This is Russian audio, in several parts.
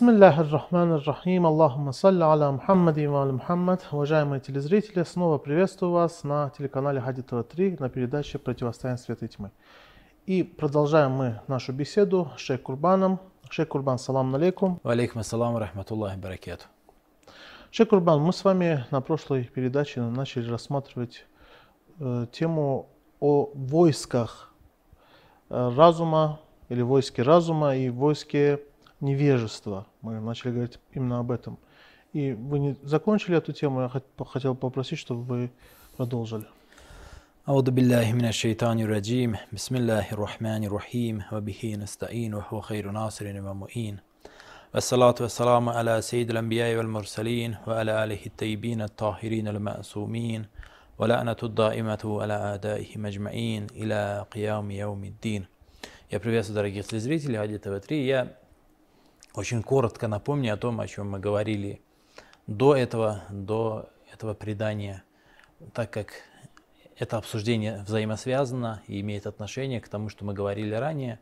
Бисмиллахи рахмани рахим, Аллахума салли аля Мухаммад и ва Мухаммад. Уважаемые телезрители, снова приветствую вас на телеканале Хади ТВ 3 на передаче «Противостояние света и тьмы». И продолжаем мы нашу беседу с Шейх Курбаном. Шейх Курбан, салам алейкум. Алейкум ассалам рахматуллахи баракету. Шейх Курбан, мы с вами на прошлой передаче начали рассматривать э, тему о войсках э, разума или войске разума и войске невежества. Мы начали говорить именно об этом. И вы не закончили эту тему, я хотел попросить, чтобы вы продолжили. أعوذ بالله من الشيطان الرجيم بسم الله الرحمن الرحيم وبه نستعين وهو خير ناصر ومؤين والصلاة والسلام على سيد الأنبياء والمرسلين وعلى آله الطيبين الطاهرين المأسومين ولعنة الدائمة على أعدائهم أجمعين إلى قيام يوم الدين Я приветствую дорогих телезрителей Хади ТВ3. Я очень коротко напомню о том, о чем мы говорили до этого, до этого предания, так как это обсуждение взаимосвязано и имеет отношение к тому, что мы говорили ранее.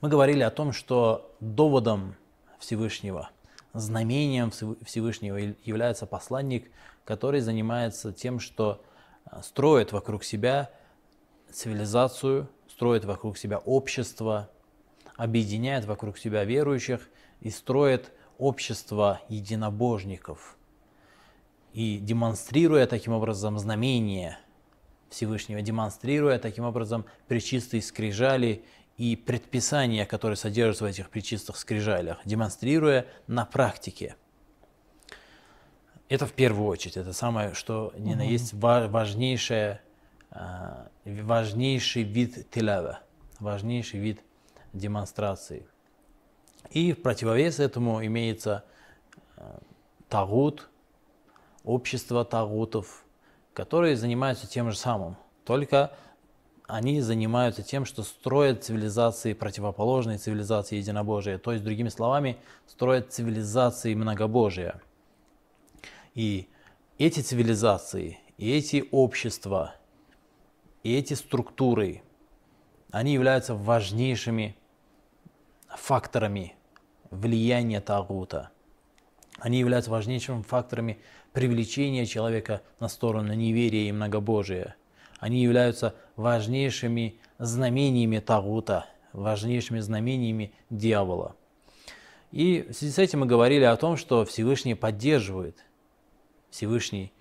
Мы говорили о том, что доводом Всевышнего, знамением Всевышнего является посланник, который занимается тем, что э, строит вокруг себя цивилизацию, строит вокруг себя общество, объединяет вокруг себя верующих и строит общество единобожников. И демонстрируя таким образом знамение Всевышнего, демонстрируя таким образом причистые скрижали и предписания, которые содержатся в этих причистых скрижалях, демонстрируя на практике. Это в первую очередь, это самое, что ни на есть важнейшее, а, важнейший вид тилава, важнейший вид демонстрации. И в противовес этому имеется э, тагут, общество тагутов, которые занимаются тем же самым, только они занимаются тем, что строят цивилизации противоположные цивилизации единобожия, то есть, другими словами, строят цивилизации многобожия. И эти цивилизации, и эти общества, и эти структуры, они являются важнейшими факторами влияния Тагута. Они являются важнейшими факторами привлечения человека на сторону неверия и многобожия. Они являются важнейшими знамениями Тагута, важнейшими знамениями дьявола. И в связи с этим мы говорили о том, что Всевышний поддерживает. Всевышний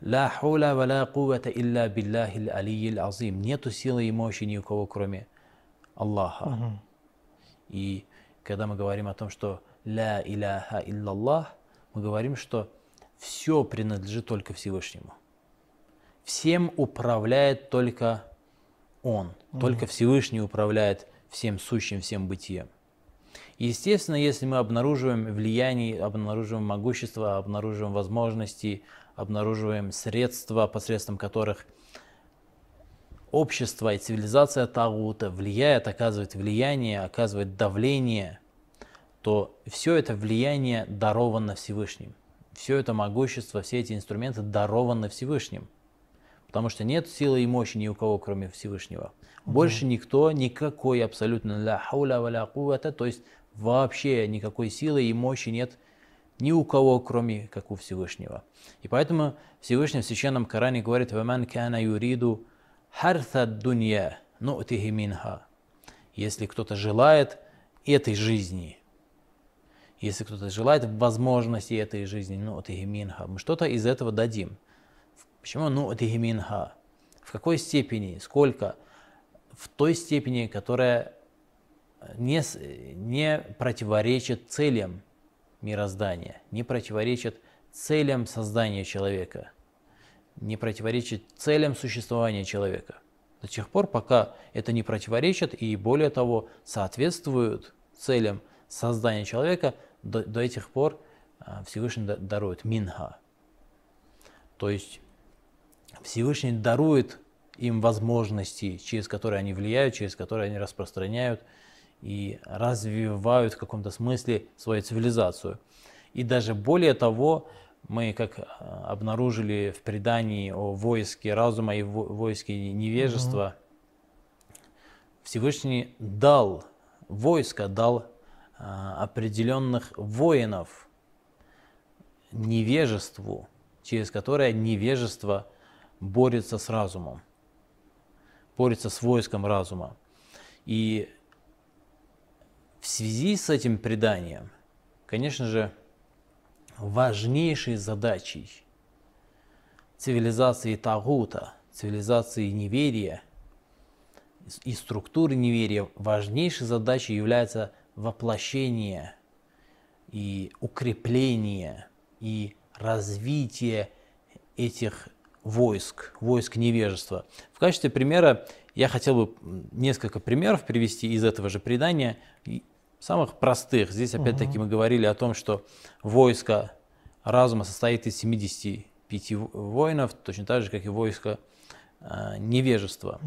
«Ла хуля ва ла кувата илля биллахи алийил азим» Нету силы и мощи ни у кого, кроме Аллаха. И когда мы говорим о том, что «Ля иляха иллаллах», мы говорим, что все принадлежит только Всевышнему. Всем управляет только Он. Mm-hmm. Только Всевышний управляет всем сущим, всем бытием. естественно, если мы обнаруживаем влияние, обнаруживаем могущество, обнаруживаем возможности, обнаруживаем средства, посредством которых общество и цивилизация Тагута влияет, оказывает влияние, оказывает давление, то все это влияние даровано Всевышним. Все это могущество, все эти инструменты дарованы Всевышним. Потому что нет силы и мощи ни у кого, кроме Всевышнего. Больше никто, никакой абсолютно ля хауля валя кувата, то есть вообще никакой силы и мощи нет ни у кого, кроме как у Всевышнего. И поэтому Всевышний в Священном Коране говорит «Ваман кана юриду харта дунья ну'тихи минха. Если кто-то желает этой жизни, если кто-то желает возможности этой жизни, ну'тихи минха, мы что-то из этого дадим. Почему ну'тихи минха? В какой степени, сколько? В той степени, которая не, не противоречит целям мироздания, не противоречит целям создания человека – не противоречит целям существования человека. До тех пор, пока это не противоречит и более того соответствует целям создания человека, до, до этих пор а, Всевышний дарует минха. То есть Всевышний дарует им возможности, через которые они влияют, через которые они распространяют и развивают в каком-то смысле свою цивилизацию. И даже более того, мы, как э, обнаружили в предании о войске разума и войске невежества, угу. Всевышний дал войско, дал а, определенных воинов невежеству, через которое невежество борется с разумом, борется с войском разума. И в связи с этим преданием, конечно же, важнейшей задачей цивилизации Тагута, цивилизации неверия и структуры неверия, важнейшей задачей является воплощение и укрепление и развитие этих войск, войск невежества. В качестве примера я хотел бы несколько примеров привести из этого же предания, самых простых. Здесь опять-таки мы говорили о том, что войско разума состоит из 75 воинов, точно так же, как и войско э, невежества.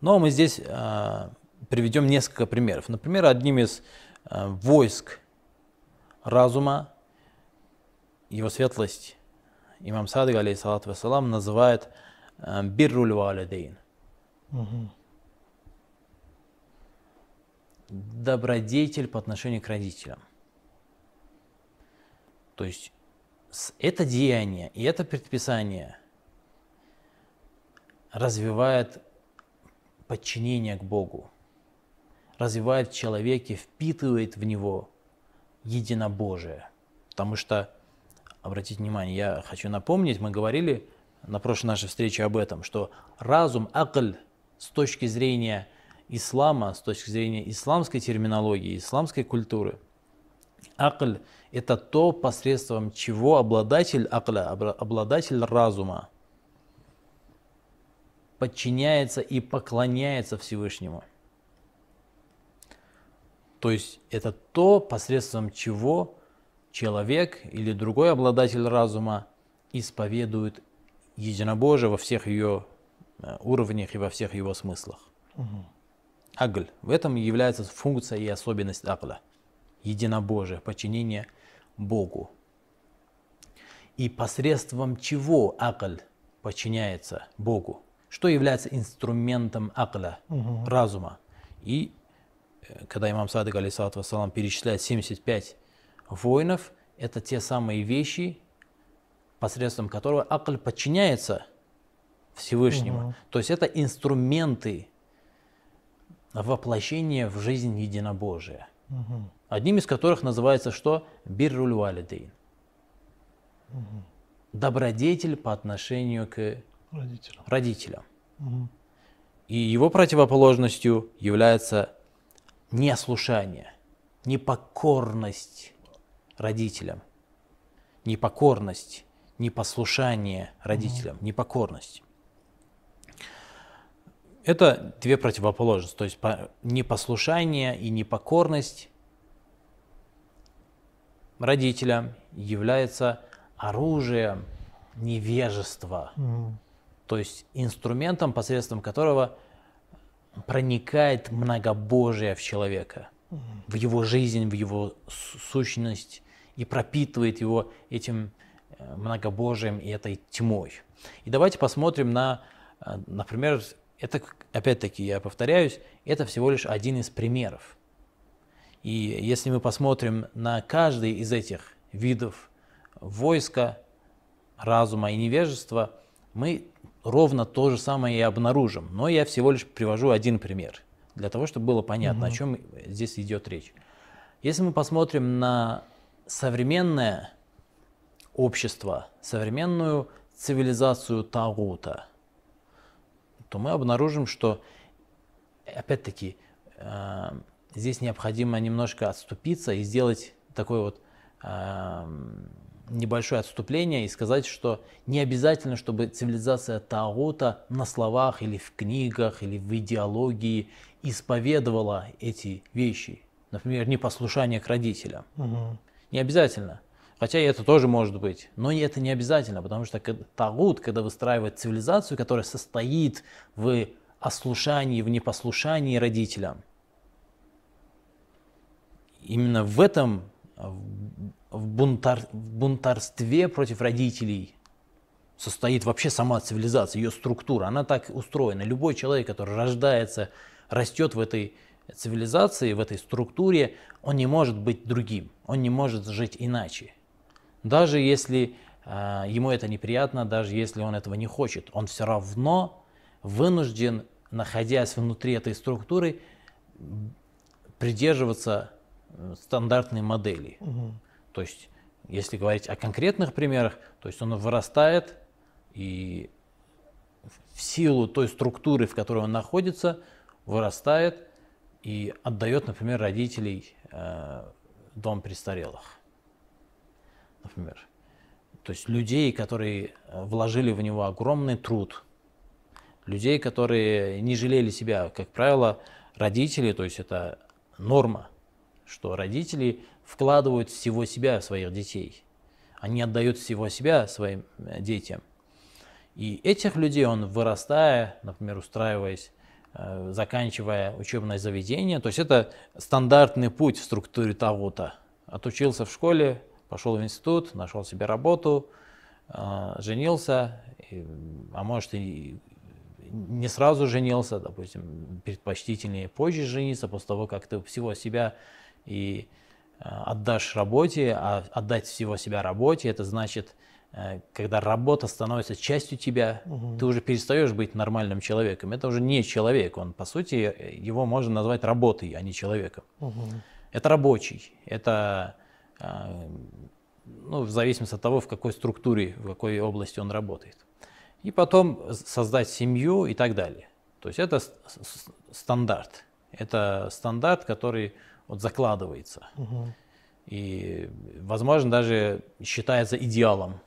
Но мы здесь э, приведем несколько примеров. Например, одним из э, войск разума его светлость имам Садык, алейхиссалату вассалам, называет э, бирруль валидейн. Добродетель по отношению к родителям. То есть это деяние и это предписание развивает подчинение к Богу, развивает в человеке, впитывает в него единобожие. Потому что обратить внимание, я хочу напомнить, мы говорили на прошлой нашей встрече об этом, что разум, акль с точки зрения ислама, с точки зрения исламской терминологии, исламской культуры, акль – это то, посредством чего обладатель акля, обладатель разума подчиняется и поклоняется Всевышнему. То есть это то, посредством чего человек или другой обладатель разума исповедует единобожие во всех ее э, уровнях и во всех его смыслах. Угу. Агль. В этом является функция и особенность акля. Единобожие, подчинение Богу. И посредством чего акль подчиняется Богу? Что является инструментом акля, угу. разума? И э, когда имам Садык, алейсалату вассалам, перечисляет 75 воинов – это те самые вещи, посредством которого акль подчиняется Всевышнему. Угу. То есть это инструменты воплощения в жизнь единобожия. Угу. Одним из которых называется что? Бирруль валидейн. Угу. Добродетель по отношению к родителям. родителям. Угу. И его противоположностью является неослушание, непокорность родителям. Непокорность, непослушание родителям, mm непокорность. Это две противоположности. То есть непослушание и непокорность родителям является оружием невежества. mm То есть инструментом, посредством которого проникает многобожие в человека, mm в его жизнь, в его сущность, и пропитывает его этим э, многобожием и этой тьмой. И давайте посмотрим на, э, например, это, опять-таки, я повторяюсь, это всего лишь один из примеров. И если мы посмотрим на каждый из этих видов войска, разума и невежества, мы ровно то же самое и обнаружим. Но я всего лишь привожу один пример, для того, чтобы было понятно, угу. о чем здесь идет речь. Если мы посмотрим на современное общество, современную цивилизацию Тагута, то мы обнаружим, что, опять-таки, э, здесь необходимо немножко отступиться и сделать такое вот э, небольшое отступление и сказать, что не обязательно, чтобы цивилизация Тагута на словах или в книгах или в идеологии исповедовала эти вещи. Например, непослушание к родителям. Угу. Не обязательно. Хотя и это тоже может быть. Но это не обязательно, потому что Тагут, когда выстраивает цивилизацию, которая состоит в ослушании, в непослушании родителям, именно в этом, в, бунтар, в бунтарстве против родителей состоит вообще сама цивилизация, ее структура. Она так устроена. Любой человек, который рождается, растет в этой цивилизации, в этой структуре, он не может быть другим, он не может жить иначе. Даже если э, ему это неприятно, даже если он этого не хочет, он все равно вынужден, находясь внутри этой структуры, придерживаться э, стандартной модели. Угу. То есть, если говорить о конкретных примерах, то есть он вырастает и в силу той структуры, в которой он находится, вырастает и отдает, например, родителей э, дом престарелых. Например. То есть людей, которые э, вложили в него огромный труд, людей, которые не жалели себя, как правило, родители, то есть это норма, что родители вкладывают всего себя в своих детей. Они отдают всего себя своим э, детям. И этих людей он, вырастая, например, устраиваясь, э, заканчивая учебное заведение, то есть это стандартный путь в структуре того-то. Отучился в школе, пошел в институт, нашел себе работу, э, женился, а может и не сразу женился, допустим, предпочтительнее позже жениться, после того, как ты всего себя и э, отдашь работе, а отдать всего себя работе, это значит, э, когда работа становится частью тебя, угу. ты уже перестаешь быть нормальным человеком. Это уже не человек, он, по сути, его можно назвать работой, а не человеком. Угу. Это рабочий, это ну, в зависимости от того, в какой структуре, в какой области он работает и потом создать семью и так далее. То есть это стандарт. Это стандарт, который вот закладывается. Угу. И, возможно, даже считается идеалом.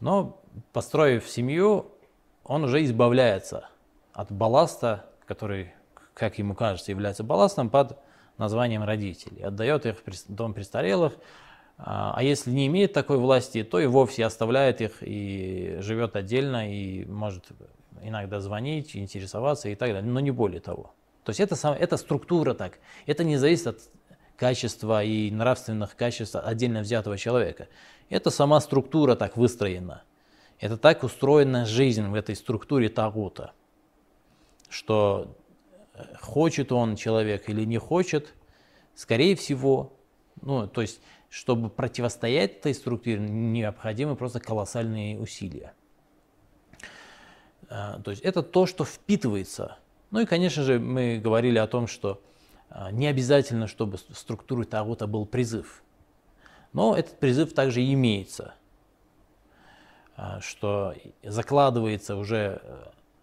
Но, построив семью, он уже избавляется от балласта, который, как ему кажется, является балластом под названием родителей. Отдает их в дом престарелых, а, а если не имеет такой власти, то и вовсе оставляет их и живет отдельно, и может иногда звонить, интересоваться и так далее, но не более того. То есть это, это структура так. Это не зависит от качества и нравственных качеств отдельно взятого человека. Это сама структура так выстроена. Это так устроена жизнь в этой структуре Тагута, что хочет он человек или не хочет, скорее всего, ну, то есть чтобы противостоять этой структуре, необходимы просто колоссальные усилия. А, то есть это то, что впитывается. Ну и, конечно же, мы говорили о том, что а, не обязательно, чтобы в структуре Тагута был призыв. Но этот призыв также имеется, а, что закладывается уже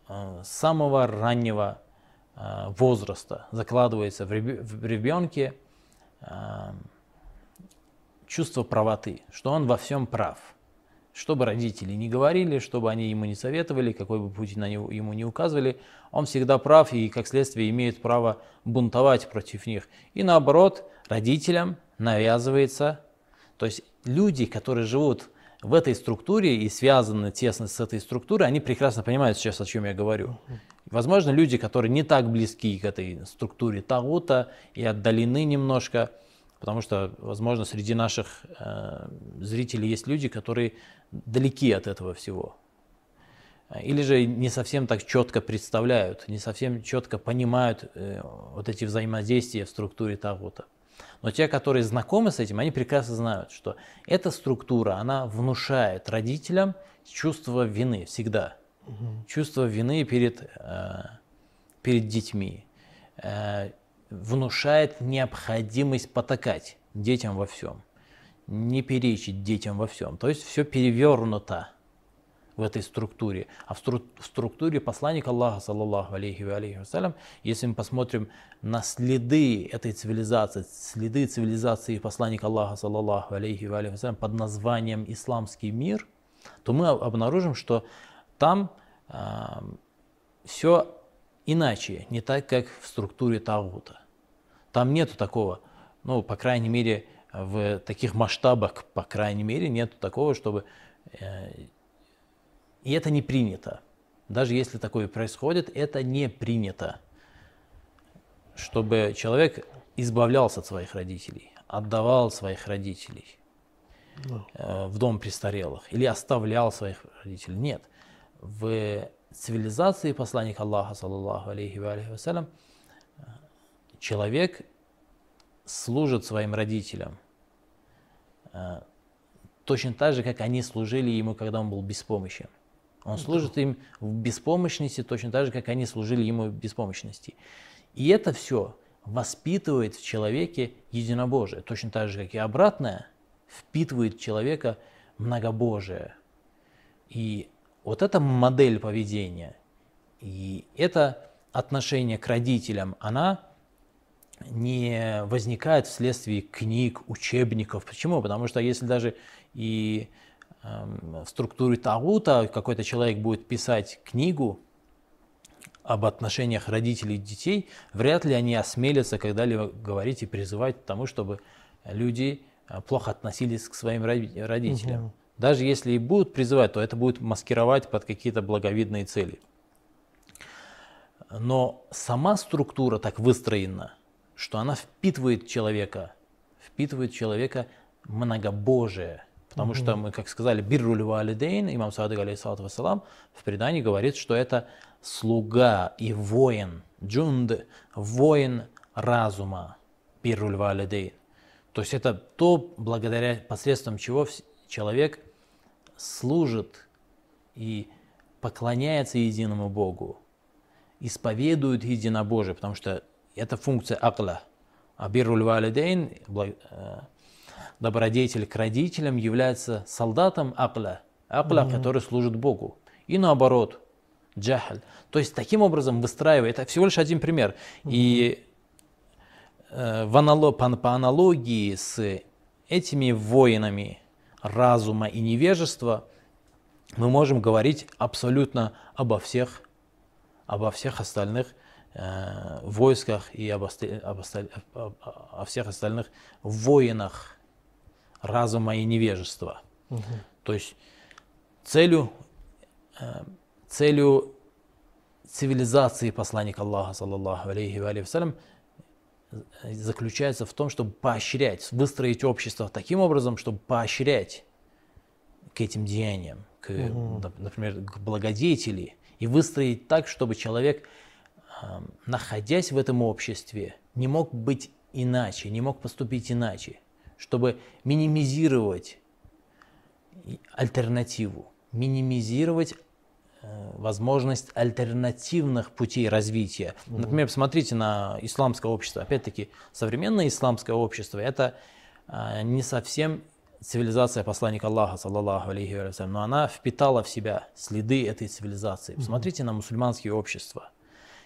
с самого раннего возраста, закладывается в ребенке чувство правоты, что он во всем прав. Что бы родители не говорили, что бы они ему не советовали, какой бы путь на него, ему не указывали, он всегда прав и, как следствие, имеет право бунтовать против них. И наоборот, родителям навязывается, то есть люди, которые живут в этой структуре и связаны тесно с этой структурой, они прекрасно понимают сейчас, о чем я говорю. Возможно, люди, которые не так близки к этой структуре Тагута и отдалены немножко, Потому что, возможно, среди наших э, зрителей есть люди, которые далеки от этого всего. Или же не совсем так четко представляют, не совсем четко понимают э, вот эти взаимодействия в структуре того-то. Но те, которые знакомы с этим, они прекрасно знают, что эта структура, она внушает родителям чувство вины всегда. Угу. Чувство вины перед, э, перед детьми. Э, внушает необходимость потакать детям во всем, не перечить детям во всем. То есть все перевернуто в этой структуре. А в, стру в структуре посланника Аллаха, саллаллаху алейхи ва алейхи вассалям, если мы посмотрим на следы этой цивилизации, следы цивилизации посланника Аллаха, саллаллаху алейхи ва алейхи вассалям, под названием «Исламский мир», то мы обнаружим, что там э, все иначе, не так, как в структуре Тагута. Там нету такого, ну, по крайней мере, в таких масштабах, по крайней мере, нету такого, чтобы... Э, и это не принято. Даже если такое происходит, это не принято. Чтобы человек избавлялся от своих родителей, отдавал своих родителей э, в дом престарелых или оставлял своих родителей. Нет. В цивилизации посланника Аллаха, саллаллаху алейхи ва вассалям, человек служит своим родителям э, точно так же, как они служили ему, когда он был беспомощен. Он служит им в беспомощности точно так же, как они служили ему в беспомощности. И это все воспитывает в человеке единобожие, точно так же, как и обратное, впитывает в человека многобожие. И вот эта модель поведения и это отношение к родителям, она не возникает вследствие книг, учебников. Почему? Потому что если даже и э, в структуре Тагута какой-то человек будет писать книгу об отношениях родителей и детей, вряд ли они осмелятся когда-либо говорить и призывать к тому, чтобы люди э, плохо относились к своим родителям. Угу. Даже если и будут призывать, то это будет маскировать под какие-то благовидные цели. Но сама структура так выстроена, что она впитывает человека, впитывает человека многобожие. Потому что мы, как сказали, бирруль валидейн, имам Садык, алейхиссалату вассалам, в предании говорит, что это слуга и воин, джунд, воин разума, бирруль валидейн. То есть это то, благодаря посредством чего человек служит и поклоняется единому Богу, исповедует единобожие, потому что это функция акла. А бирруль валидейн, э, добродетель к родителям, является солдатом акла, акла, mm-hmm. который служит Богу. И наоборот, джахаль. То есть таким образом выстраивая, это всего лишь один пример. Mm-hmm. И э, в анало, по, по аналогии с этими воинами разума и невежества, мы можем говорить абсолютно обо всех обо всех остальных э, войсках и об, об, об, о всех остальных воинах разума и невежества. Угу. То есть целью, э, целью цивилизации посланника Аллаха, саллаллаху алейхи ва вассалям, заключается в том, чтобы поощрять, выстроить общество таким образом, чтобы поощрять к этим деяниям, к, угу. например, к благодетели, и выстроить так, чтобы человек, находясь в этом обществе, не мог быть иначе, не мог поступить иначе, чтобы минимизировать альтернативу, минимизировать э, возможность альтернативных путей развития. Например, посмотрите на исламское общество. Опять-таки, современное исламское общество – это а, не совсем цивилизация посланника Аллаха, саллаллаху алейхи вассалям, но она впитала в себя следы этой цивилизации. Посмотрите на мусульманские общества.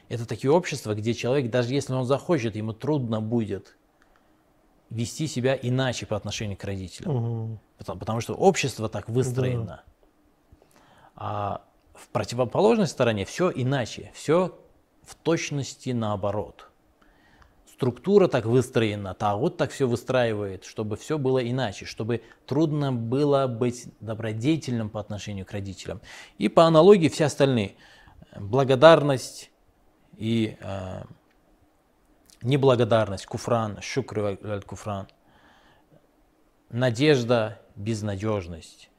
Это такие общества, где человек, даже если он захочет, ему трудно будет вести себя иначе по отношению к родителям. Угу. Потому, потому что общество так выстроено. Да. А в противоположной стороне все иначе, все в точности наоборот структура так выстроена, Тагут так все выстраивает, чтобы все было иначе, чтобы трудно было быть добродетельным по отношению к родителям. И по аналогии все остальные. Благодарность и э, неблагодарность, куфран, шукр куфран, надежда, безнадежность,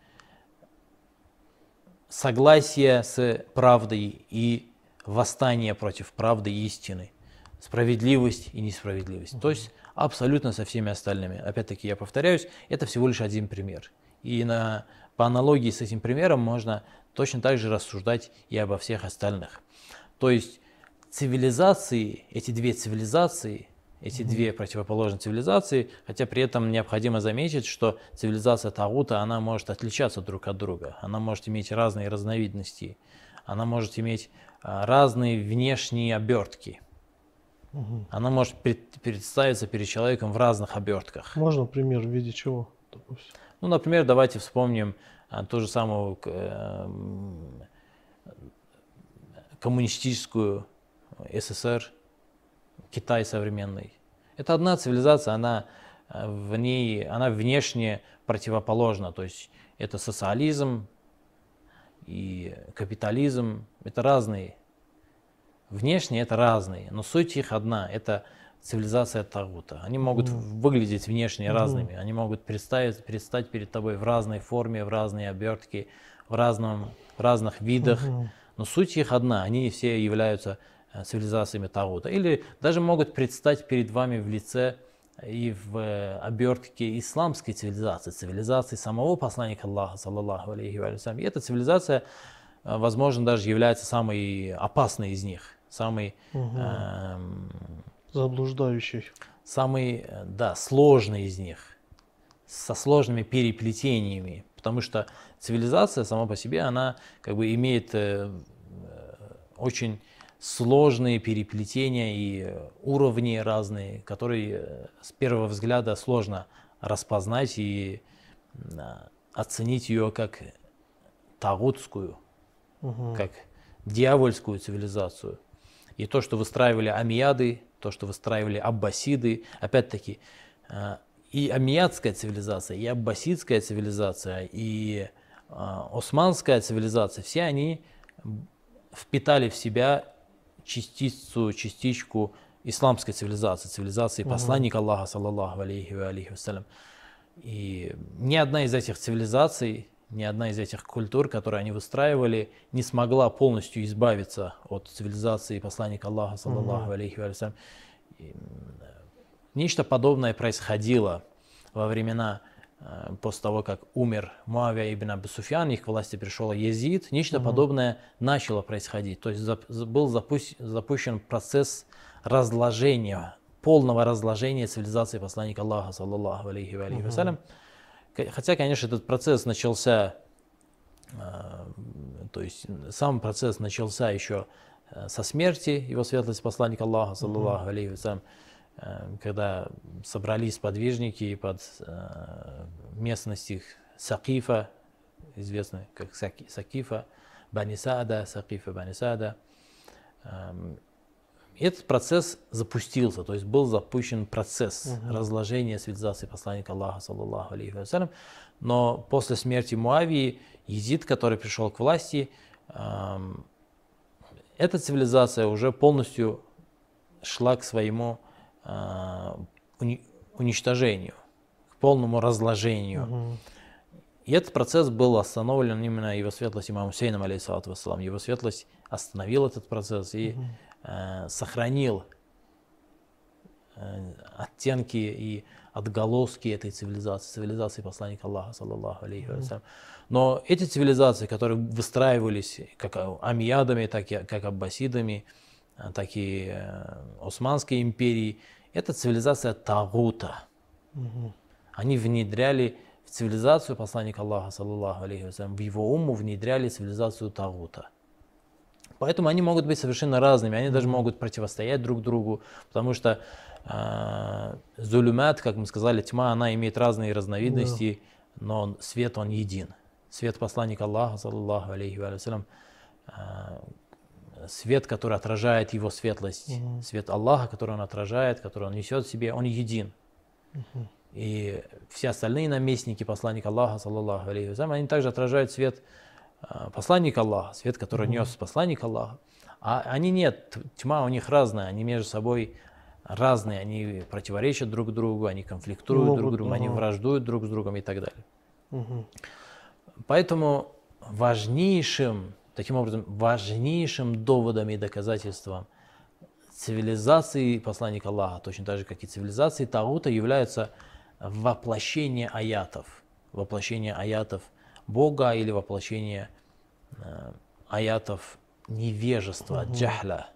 согласие с правдой и восстание против правды и истины – справедливость и несправедливость. То есть абсолютно со всеми остальными. Опять-таки я повторяюсь, это всего лишь один пример. И на, по аналогии с этим примером можно точно так же рассуждать и обо всех остальных. То есть цивилизации, эти две цивилизации, эти mm-hmm. две противоположные цивилизации, хотя при этом необходимо заметить, что цивилизация Тагута, она может отличаться друг от друга, она может иметь разные разновидности, она может иметь а, разные внешние обертки. Угу. Она может представиться перед человеком в разных обертках. Можно пример в виде чего? Допустим? Ну, например, давайте вспомним а, ту же самую э, коммунистическую СССР, Китай современный. Это одна цивилизация, она э, в ней, она внешне противоположна. То есть это социализм и капитализм, это разные Внешне это разные, но суть их одна. Это цивилизация Тагута. Они могут mm. выглядеть внешне mm. разными, они могут представить, предстать перед тобой в разной форме, в разной обертке, в, разном, в разных видах, mm-hmm. но суть их одна. Они все являются цивилизациями Тагута. Или даже могут предстать перед вами в лице и в э, обертке исламской цивилизации, цивилизации самого посланника Аллаха, саллаллаху алейхи ва И эта цивилизация, э, возможно, даже является самой опасной из них, самой... Угу. Эм, Заблуждающей. Самый, да, сложный из них, со сложными переплетениями, потому что цивилизация сама по себе, она как бы имеет э, очень сложные переплетения и уровни разные, которые э, с первого взгляда сложно распознать и оценить ее как тагутскую, угу. как дьявольскую цивилизацию. И то, что выстраивали амияды, то, что выстраивали аббасиды, опять-таки, э, и амиядская цивилизация, и аббасидская цивилизация, и э, османская цивилизация, все они впитали в себя частицу, частичку исламской цивилизации, цивилизации посланника Аллаха, саллаллаху алейхи ва алейхи вассалям. И ни одна из этих цивилизаций, ни одна из этих культур, которые они выстраивали, не смогла полностью избавиться от цивилизации посланника Аллаха, саллаллаху алейхи вассалям. Нечто подобное происходило во времена после того, как умер Муавия ибн Абу Суфьян, их к власти пришел Езид, нечто угу. подобное начало происходить. То есть был запущен процесс разложения, полного разложения цивилизации посланника Аллаха, саллаллаху алейхи ва алейхи угу. Хотя, конечно, этот процесс начался, э, то есть сам процесс начался еще э, со смерти его светлости посланника Аллаха, саллаллаху алейхи ва Э, когда собрались подвижники под э, местности Сакифа, известно как Сакифа, Банисада, Сакифа, Банисада. Эм, этот процесс запустился, то есть был запущен процесс uh-huh. разложения цивилизации посланника Аллаха, саллаллаху алейхи вассалям. Но после смерти Муавии, Езид, который пришел к власти, эм, эта цивилизация уже полностью шла к своему уничтожению, к полному разложению. Угу. И этот процесс был остановлен именно его светлость имам Хусейном, алейхиссалату вассалам. Его светлость остановил этот процесс и угу. э, сохранил э, оттенки и отголоски этой цивилизации, цивилизации посланника Аллаха, саллаллаху алейхи вассалям. Но эти цивилизации, которые выстраивались как амиядами, так и как аббасидами, Э, так и э, Османской империи, это цивилизация Тагута. Угу. Они внедряли в цивилизацию посланника Аллаха, саллаллаху алейхи вассалям, в его уму внедряли цивилизацию Тагута. Поэтому они могут быть совершенно разными, они даже могут противостоять друг другу, потому что э, зулюмат, как мы сказали, тьма, она имеет разные разновидности, да. но свет он един. Свет посланника Аллаха, саллаллаху алейхи вассалям, э, свет, который отражает его светлость, угу. свет Аллаха, который он отражает, который он несет в себе, он един. Угу. И все остальные наместники посланника Аллаха, саллаллаху алейхи они также отражают свет а, посланника Аллаха, свет, который угу. нес посланник Аллаха. А они нет, тьма у них разная, они между собой разные, они противоречат друг другу, они конфликтуют Могут, друг с другом, они враждуют друг с другом и так далее. Угу. Поэтому важнейшим Таким образом, важнейшим доводом и доказательством цивилизации посланника Аллаха, точно так же, как и цивилизации Таута, является воплощение аятов. Воплощение аятов Бога или воплощение э, аятов невежества, угу. джахля.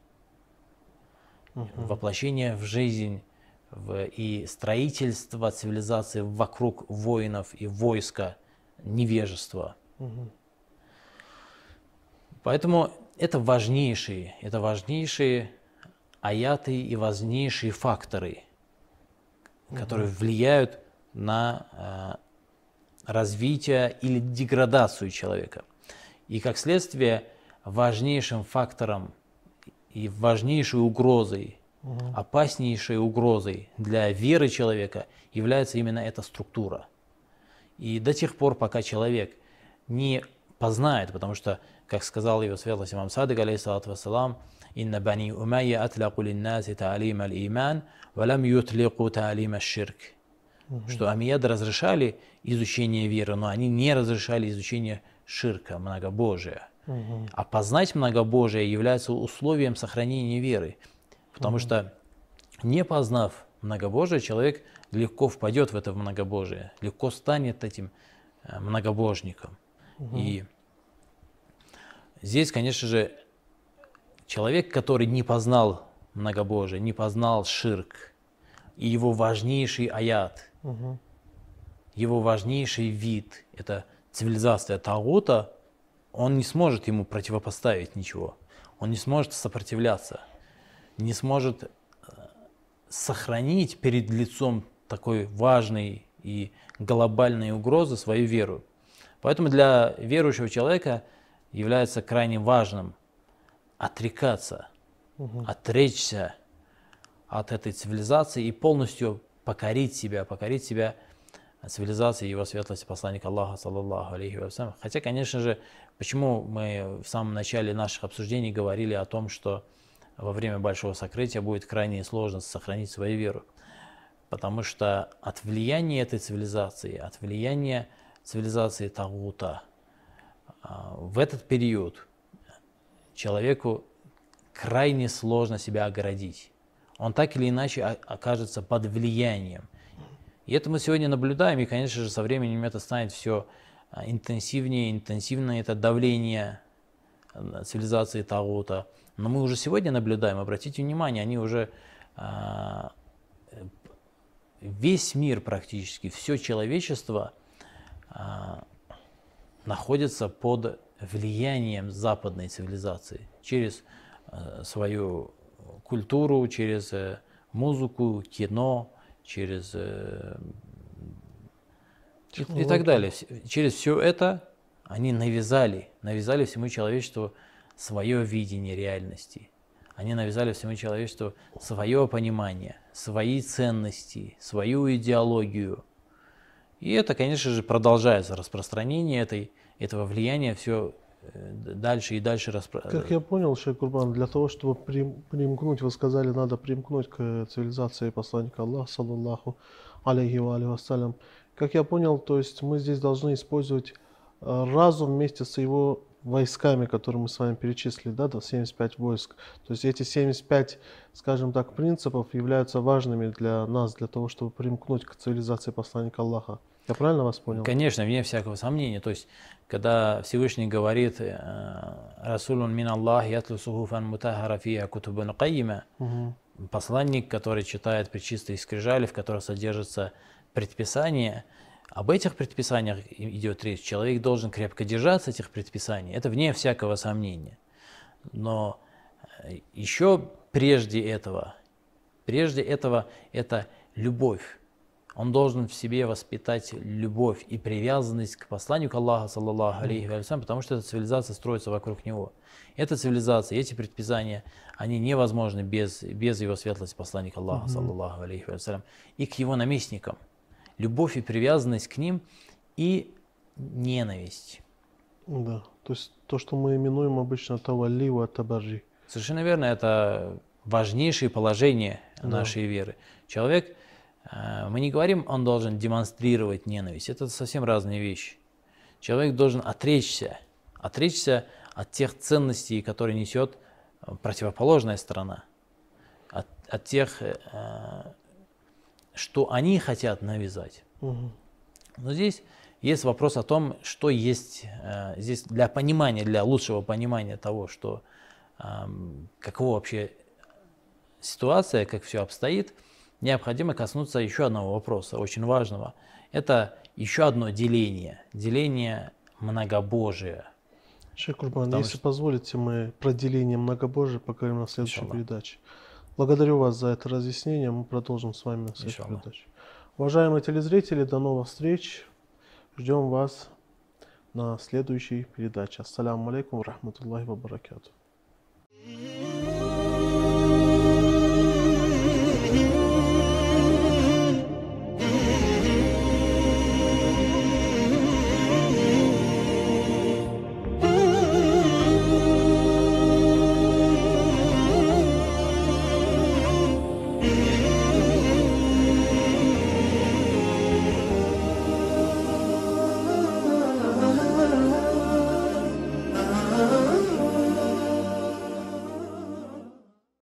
Угу. Воплощение в жизнь в, и строительство цивилизации вокруг воинов и войска невежества. Угу. Поэтому это важнейшие, это важнейшие аяты и важнейшие факторы, которые влияют на э, развитие или деградацию человека. И как следствие, важнейшим фактором и важнейшей угрозой, угу. опаснейшей угрозой для веры человека является именно эта структура. И до тех пор, пока человек не познает, потому что как сказал его светлость имам Садык, алейхиссалату вассалам, «Инна бани умайя атлаку линнаси та'алим аль-иман, валам ютлику та'алим аль-ширк». Что амияды разрешали изучение веры, но они не разрешали изучение ширка, многобожия. А познать многобожие является условием сохранения веры. Потому что не познав многобожие, человек легко впадет в это многобожие, легко станет этим э, многобожником. И здесь, конечно же, человек, который не познал многобожие, не познал ширк, и его важнейший аят, Угу. его важнейший вид, это цивилизация Тагута, он не сможет ему противопоставить ничего. Он не сможет сопротивляться, не сможет э, сохранить перед лицом такой важной и глобальной угрозы свою веру. Поэтому для верующего человека является крайне важным отрекаться, отречься от этой цивилизации и полностью покорить себя, покорить себя цивилизации его светлости посланника Аллаха, саллаллаху алейхи вассалям. Хотя, конечно же, почему мы в самом начале наших обсуждений говорили о том, что во время большого сокрытия будет крайне сложно сохранить свою веру. Потому что от влияния этой цивилизации, от влияния цивилизации Тагута, в этот период человеку крайне сложно себя оградить. Он так или иначе окажется под влиянием. И это мы сегодня наблюдаем, и, конечно же, со временем это станет все интенсивнее, интенсивное это давление э, цивилизации Тагута. Но мы уже сегодня наблюдаем, обратите внимание, они уже а, весь мир практически, все человечество находится под влиянием западной цивилизации через э, свою культуру, через э, музыку, кино, через э, и, так далее. Через все это они навязали, навязали всему человечеству свое видение реальности. Они навязали всему человечеству свое понимание, свои ценности, свою идеологию. И это, конечно же, продолжается распространение этой, этого влияния все дальше и дальше распро... Как я понял, Шейх Курбан, для того, чтобы прим- примкнуть, вы сказали, надо примкнуть к цивилизации посланника Аллаха, саллаллаху алейхи ва алейхи вассалям. Как я понял, то есть мы здесь должны использовать э, разум вместе с его войсками, которые мы с вами перечислили, да, до 75 войск. То есть эти 75, скажем так, принципов являются важными для нас, для того, чтобы примкнуть к цивилизации посланника Аллаха. Я правильно вас понял? Конечно, вне всякого сомнения. То есть, когда Всевышний говорит э, «Расулун мин Аллах ятлу сухуфан мутахара фия кутубан кайима», Мгм. посланник, который читает причистые скрижали, в которых содержатся предписания, об этих предписаниях идет речь. Человек должен крепко держаться этих предписаний. Это вне всякого сомнения. Но э, еще прежде этого, прежде этого это любовь. Он должен в себе воспитать любовь и привязанность к посланнику Аллаха, саллаллаху алейхи вассалям, потому что эта цивилизация строится вокруг него. Эта цивилизация, эти предписания, они невозможны без, без его светлости посланника Аллаха, саллаллаху алейхи вассалям, и к его наместникам. Любовь и привязанность к ним и ненависть. Да. То есть то, что мы именуем обычно тавалли ва табарри. Совершенно верно, это важнейшее положение нашей веры. Человек, э, мы не говорим, он должен демонстрировать ненависть, это совсем разные вещи. Человек должен отречься, отречься от тех ценностей, которые несет э, противоположная сторона, от, от тех, э, что они хотят навязать. Мгм. Но здесь есть вопрос о том, что есть э, здесь для понимания, для лучшего понимания того, что ам, какого вообще ситуация, как все обстоит, необходимо коснуться еще одного вопроса, очень важного. Это еще одно деление, деление многобожия. Шейх Курбан, Потому если позволите, мы про деление многобожия поговорим на следующей Иншаллах. передаче. Благодарю вас за это разъяснение. Мы продолжим с вами Иншаллах. передаче. Уважаемые телезрители, до новых встреч. Ждем вас на следующей передаче. Ассаляму алейкум, рахматуллахи ва баракату.